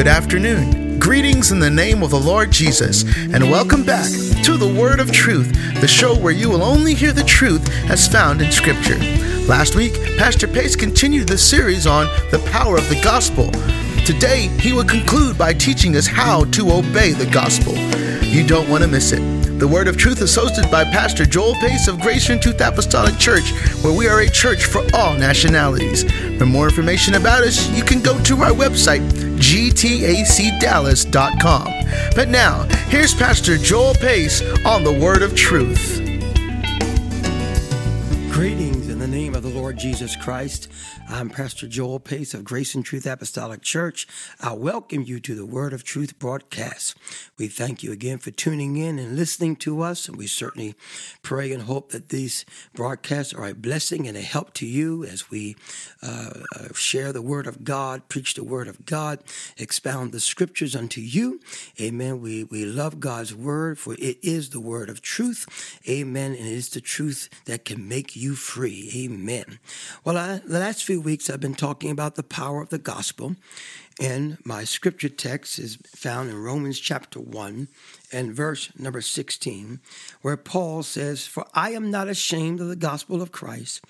Good afternoon. Greetings in the name of the Lord Jesus, and welcome back to the Word of Truth, the show where you will only hear the truth as found in Scripture. Last week, Pastor Pace continued the series on the power of the gospel. Today, he will conclude by teaching us how to obey the gospel. You don't want to miss it. The Word of Truth is hosted by Pastor Joel Pace of Grace and Truth Apostolic Church, where we are a church for all nationalities. For more information about us, you can go to our website, gtacdallas.com. But now, here's Pastor Joel Pace on the Word of Truth. Greetings name of the Lord Jesus Christ. I'm Pastor Joel Pace of Grace and Truth Apostolic Church. I welcome you to the Word of Truth broadcast. We thank you again for tuning in and listening to us, and we certainly pray and hope that these broadcasts are a blessing and a help to you as we uh, uh share the Word of God, preach the Word of God, expound the Scriptures unto you. Amen. We we love God's Word, for it is the Word of truth. Amen. And it is the truth that can make you free. Amen. Well, I, the last few weeks I've been talking about the power of the gospel, and my scripture text is found in Romans chapter 1 and verse number 16, where Paul says, For I am not ashamed of the gospel of Christ,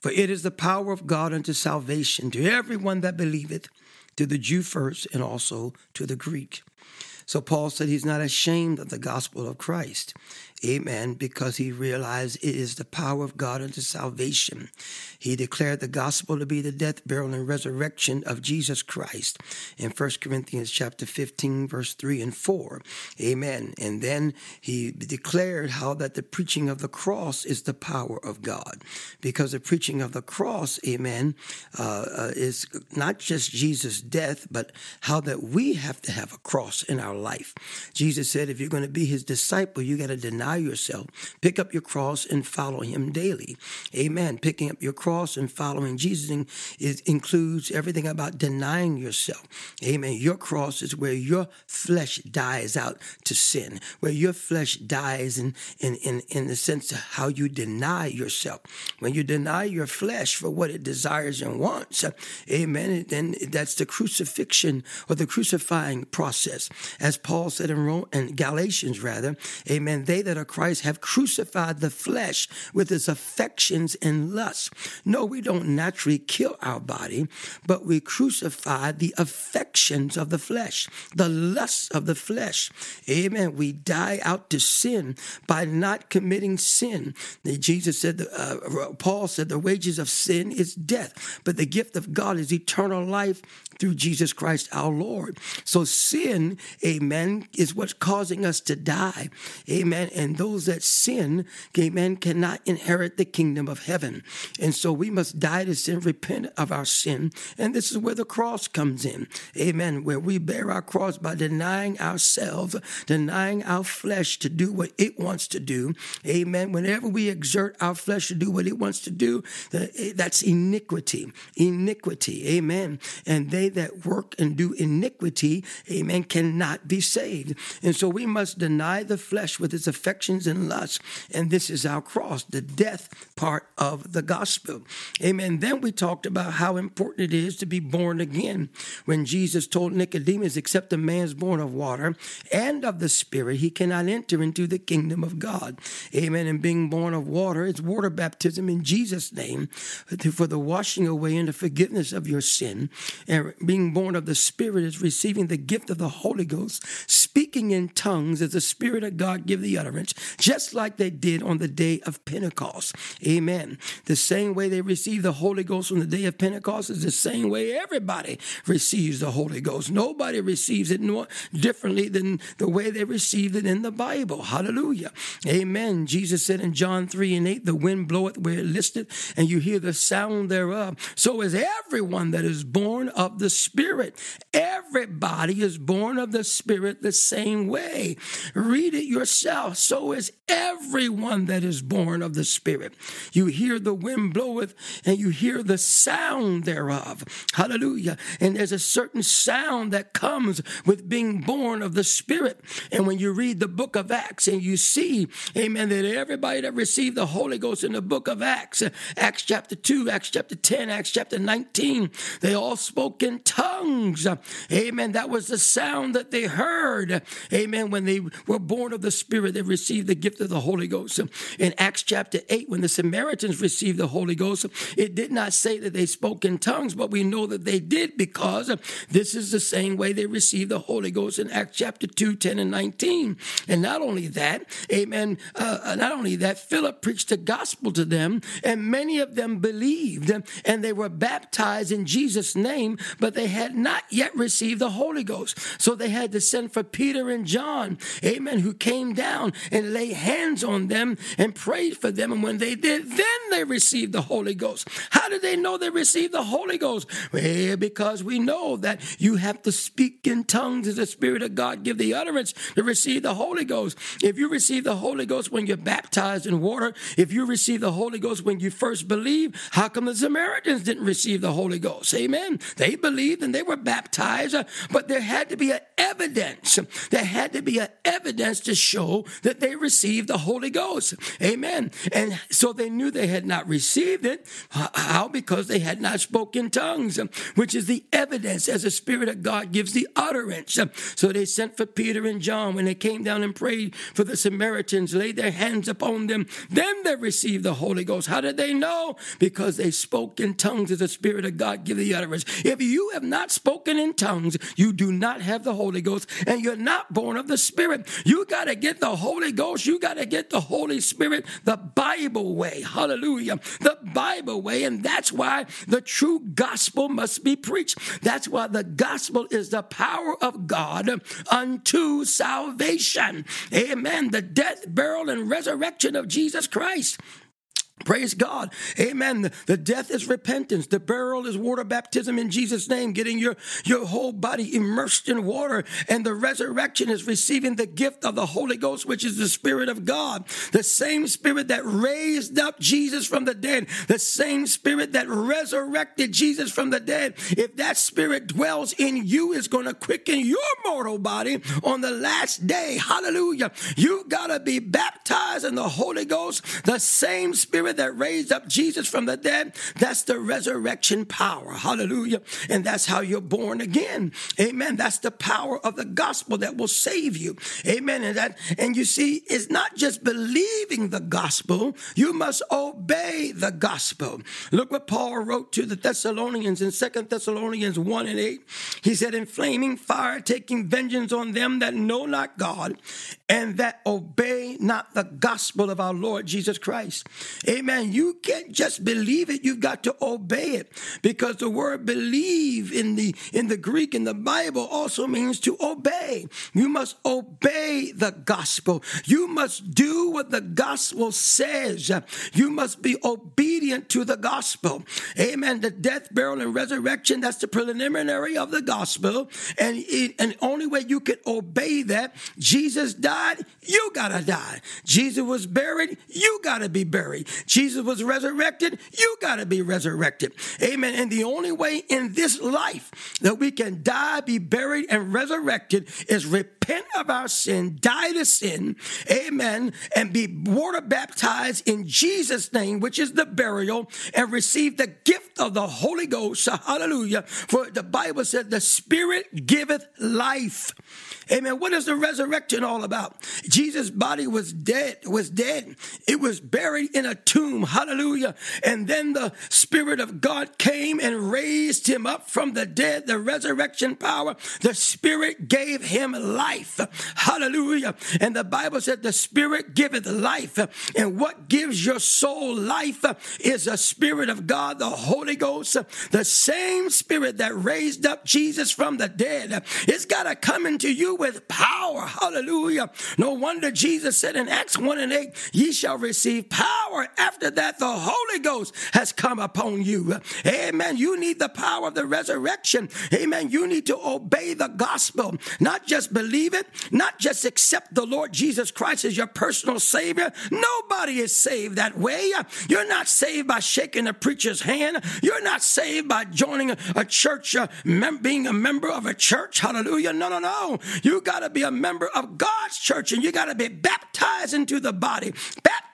for it is the power of God unto salvation to everyone that believeth, to the Jew first, and also to the Greek. So Paul said he's not ashamed of the gospel of Christ. Amen. Because he realized it is the power of God unto salvation. He declared the gospel to be the death, burial, and resurrection of Jesus Christ in 1 Corinthians chapter 15, verse 3 and 4. Amen. And then he declared how that the preaching of the cross is the power of God. Because the preaching of the cross, amen, uh, uh, is not just Jesus' death, but how that we have to have a cross in our life. Jesus said, if you're going to be his disciple, you got to deny deny yourself. Pick up your cross and follow him daily. Amen. Picking up your cross and following Jesus is, includes everything about denying yourself. Amen. Your cross is where your flesh dies out to sin, where your flesh dies in, in, in, in the sense of how you deny yourself. When you deny your flesh for what it desires and wants, amen, then that's the crucifixion or the crucifying process. As Paul said in, Rome, in Galatians, rather, amen, they that Christ have crucified the flesh with its affections and lusts. No, we don't naturally kill our body, but we crucify the affections of the flesh, the lusts of the flesh. Amen. We die out to sin by not committing sin. Jesus said, uh, Paul said, the wages of sin is death, but the gift of God is eternal life through Jesus Christ our Lord. So sin, amen, is what's causing us to die. Amen. And those that sin, amen, cannot inherit the kingdom of heaven. And so we must die to sin, repent of our sin. And this is where the cross comes in. Amen. Where we bear our cross by denying ourselves, denying our flesh to do what it wants to do. Amen. Whenever we exert our flesh to do what it wants to do, eh, that's iniquity. Iniquity. Amen. And they that work and do iniquity, amen, cannot be saved. And so we must deny the flesh with its affections and lusts. And this is our cross, the death part of the gospel. Amen. Then we talked about how important it is to be born again. When Jesus told Nicodemus, except a man's born of water and of the Spirit, he cannot enter into the kingdom of God. Amen. And being born of water, it's water baptism in Jesus' name for the washing away and the forgiveness of your sin. And being born of the Spirit is receiving the gift of the Holy Ghost, speaking in tongues as the Spirit of God give the utterance, just like they did on the day of Pentecost. Amen. The same way they received the Holy Ghost on the day of Pentecost is the same way everybody receives the Holy Ghost. Nobody receives it more differently than the way they received it in the Bible. Hallelujah. Amen. Jesus said in John 3 and 8, the wind bloweth where it listeth, and you hear the sound thereof. So is everyone that is born of the Spirit. Everybody is born of the Spirit the same same way. Read it yourself. So is everyone that is born of the Spirit. You hear the wind bloweth and you hear the sound thereof. Hallelujah. And there's a certain sound that comes with being born of the Spirit. And when you read the book of Acts and you see, amen, that everybody that received the Holy Ghost in the book of Acts, Acts chapter 2, Acts chapter 10, Acts chapter 19, they all spoke in tongues. Amen. That was the sound that they heard. Amen. When they were born of the Spirit, they received the gift of the Holy Ghost. In Acts chapter 8, when the Samaritans received the Holy Ghost, it did not say that they spoke in tongues, but we know that they did because this is the same way they received the Holy Ghost in Acts chapter 2, 10, and 19. And not only that, amen, uh, not only that, Philip preached the gospel to them, and many of them believed, and they were baptized in Jesus' name, but they had not yet received the Holy Ghost. So they had to send for Peter and John, amen, who came down and lay hands on them and prayed for them. And when they did, then they received the Holy Ghost. How did they know they received the Holy Ghost? Well, because we know that you have to speak in tongues as the Spirit of God give the utterance to receive the Holy Ghost. If you receive the Holy Ghost when you're baptized in water, if you receive the Holy Ghost when you first believe, how come the Samaritans didn't receive the Holy Ghost? Amen. They believed and they were baptized, uh, but there had to be an evidence. There had to be an evidence to show that they received the Holy Ghost. Amen. And so they knew they had not received it. How? Because they had not spoken tongues, which is the evidence as the Spirit of God gives the utterance. So they sent for Peter and John when they came down and prayed for the Samaritans, laid their hands upon them. Then they received the Holy Ghost. How did they know? Because they spoke in tongues as the Spirit of God give the utterance. If you have not spoken in tongues, you do not have the Holy Ghost and you're not born of the Spirit. You got to get the Holy Ghost. You got to get the Holy Spirit the Bible way. Hallelujah. The Bible way. And that's why the true gospel must be preached. That's why the gospel is the power of God unto salvation. Amen. The death, burial, and resurrection of Jesus Christ. Praise God. Amen. The death is repentance. The burial is water baptism in Jesus' name, getting your, your whole body immersed in water. And the resurrection is receiving the gift of the Holy Ghost, which is the Spirit of God. The same Spirit that raised up Jesus from the dead, the same Spirit that resurrected Jesus from the dead. If that Spirit dwells in you, is going to quicken your mortal body on the last day. Hallelujah. You've got to be baptized in the Holy Ghost. The same Spirit Spirit that raised up Jesus from the dead, that's the resurrection power. Hallelujah. And that's how you're born again. Amen. That's the power of the gospel that will save you. Amen. And that, and you see, it's not just believing the gospel, you must obey the gospel. Look what Paul wrote to the Thessalonians in Second Thessalonians 1 and 8. He said, In flaming fire, taking vengeance on them that know not God and that obey not the gospel of our Lord Jesus Christ. Amen. You can't just believe it, you've got to obey it. Because the word believe in the in the Greek in the Bible also means to obey. You must obey the gospel. You must do what the gospel says. You must be obedient to the gospel. Amen. The death, burial, and resurrection, that's the preliminary of the gospel. And, it, and only way you can obey that, Jesus died, you gotta die. Jesus was buried, you gotta be buried. Jesus was resurrected, you got to be resurrected. Amen. And the only way in this life that we can die, be buried, and resurrected is repent of our sin, die to sin, amen, and be water baptized in Jesus' name, which is the burial, and receive the gift of the Holy Ghost. Hallelujah. For the Bible said, the Spirit giveth life. Amen. What is the resurrection all about? Jesus' body was dead, was dead. It was buried in a tomb. Hallelujah. And then the Spirit of God came and raised him up from the dead, the resurrection power. The Spirit gave him life. Hallelujah. And the Bible said the Spirit giveth life. And what gives your soul life is the Spirit of God, the Holy Ghost, the same Spirit that raised up Jesus from the dead. It's got to come into you with power. Hallelujah. No wonder Jesus said in Acts 1 and 8, ye shall receive power. After that, the Holy Ghost has come upon you. Amen. You need the power of the resurrection. Amen. You need to obey the gospel, not just believe it, not just accept the Lord Jesus Christ as your personal Savior. Nobody is saved that way. You're not saved by shaking a preacher's hand. You're not saved by joining a, a church, uh, mem- being a member of a church. Hallelujah. No, no, no. You got to be a member of God's church and you got to be baptized into the body. Baptized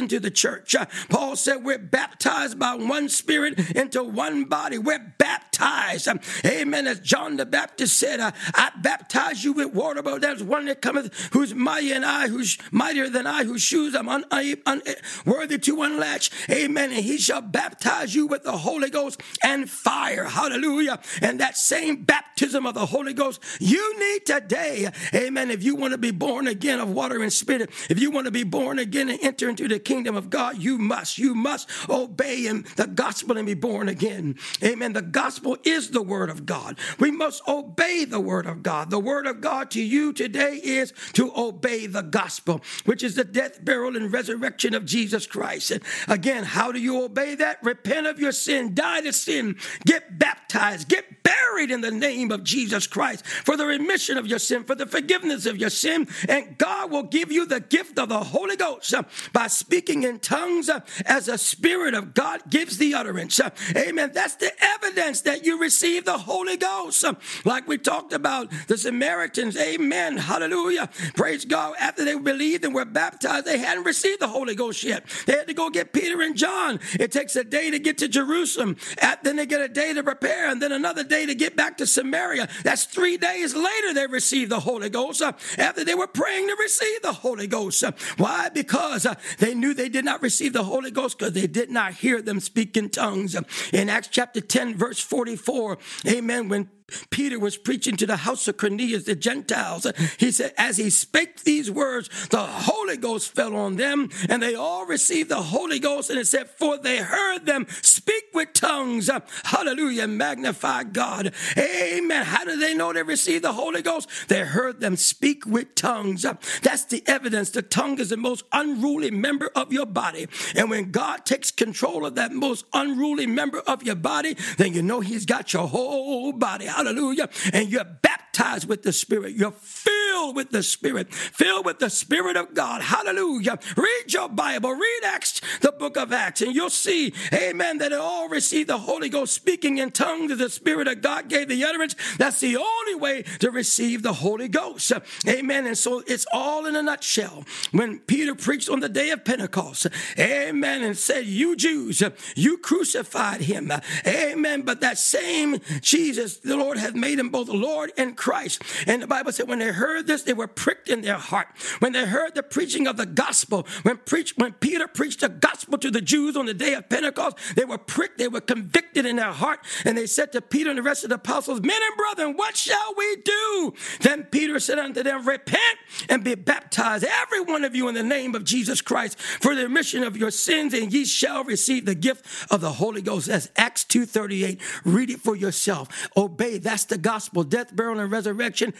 into the church. Uh, Paul said we're baptized by one spirit into one body. We're baptized. Um, amen. As John the Baptist said, uh, I baptize you with water, but there's one that cometh who's mighty and I, who's mightier than I, whose shoes I'm unworthy un- un- to unlatch. Amen. And he shall baptize you with the Holy Ghost and fire. Hallelujah. And that same baptism of the Holy Ghost you need today. Amen. If you want to be born again of water and spirit, if you want to be born again and enter into the kingdom of God, you must, you must obey him, the gospel and be born again. Amen. The gospel is the word of God. We must obey the word of God. The word of God to you today is to obey the gospel, which is the death, burial, and resurrection of Jesus Christ. And again, how do you obey that? Repent of your sin, die to sin, get baptized, get buried in the name of Jesus Christ for the remission of your sin, for the forgiveness of your sin, and God will give you the gift of the Holy Ghost uh, by speaking in tongues uh, as the Spirit of God gives the utterance. Uh, amen. That's the evidence that you receive the Holy Ghost. Like we talked about the Samaritans. Amen. Hallelujah. Praise God. After they believed and were baptized, they hadn't received the Holy Ghost yet. They had to go get Peter and John. It takes a day to get to Jerusalem. Then they get a day to prepare and then another day to get back to Samaria. That's three days later they received the Holy Ghost uh, after they were praying to receive the Holy Ghost. Uh, why? Because uh, they knew they did not receive the Holy Ghost because they did not hear them speak in tongues. In Acts chapter 10, verse 44, amen, when Peter was preaching to the house of Cornelius, the Gentiles. He said, as he spake these words, the Holy Ghost fell on them, and they all received the Holy Ghost. And it said, for they heard them speak with tongues. Hallelujah. Magnify God. Amen. How do they know they received the Holy Ghost? They heard them speak with tongues. That's the evidence. The tongue is the most unruly member of your body. And when God takes control of that most unruly member of your body, then you know he's got your whole body. Hallelujah. And you're baptized with the Spirit. You're filled with the Spirit, filled with the Spirit of God. Hallelujah. Read your Bible, read Acts, the book of Acts, and you'll see, amen, that they all received the Holy Ghost speaking in tongues the Spirit of God gave the utterance. That's the only way to receive the Holy Ghost. Amen. And so it's all in a nutshell. When Peter preached on the day of Pentecost, amen, and said, You Jews, you crucified him. Amen. But that same Jesus, the Lord hath made him both Lord and Christ. And the Bible said, when they heard this, they were pricked in their heart. When they heard the preaching of the gospel, when preach, when Peter preached the gospel to the Jews on the day of Pentecost, they were pricked, they were convicted in their heart, and they said to Peter and the rest of the apostles, Men and brethren, what shall we do? Then Peter said unto them, Repent and be baptized, every one of you, in the name of Jesus Christ, for the remission of your sins, and ye shall receive the gift of the Holy Ghost. That's Acts 2:38. Read it for yourself. Obey. That's the gospel. Death, burial, and resurrection.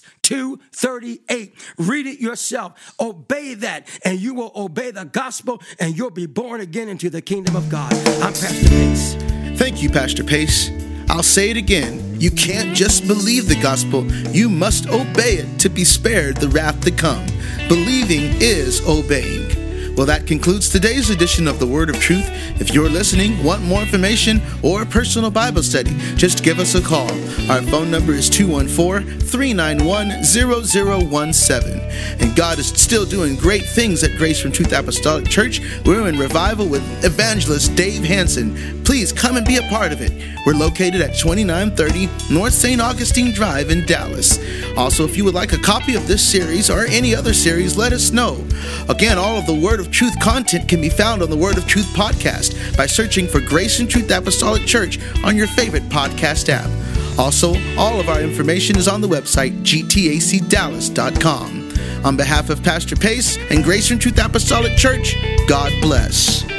Acts 2:38. Read it yourself. Obey that, and you will obey the gospel, and you'll be born again into the kingdom of God. I'm Pastor Pace. Thank you, Pastor Pace. I'll say it again. You can't just believe the gospel, you must obey it to be spared the wrath to come. Believing is obeying. Well, that concludes today's edition of the Word of Truth. If you're listening, want more information, or a personal Bible study, just give us a call. Our phone number is 214 391 0017. And God is still doing great things at Grace and Truth Apostolic Church. We're in revival with evangelist Dave Hanson. Please come and be a part of it. We're located at 2930 North St. Augustine Drive in Dallas. Also, if you would like a copy of this series or any other series, let us know. Again, all of the Word of Truth content can be found on the Word of Truth podcast by searching for Grace and Truth Apostolic Church on your favorite podcast app. Also, all of our information is on the website gtacdallas.com. On behalf of Pastor Pace and Grace and Truth Apostolic Church, God bless.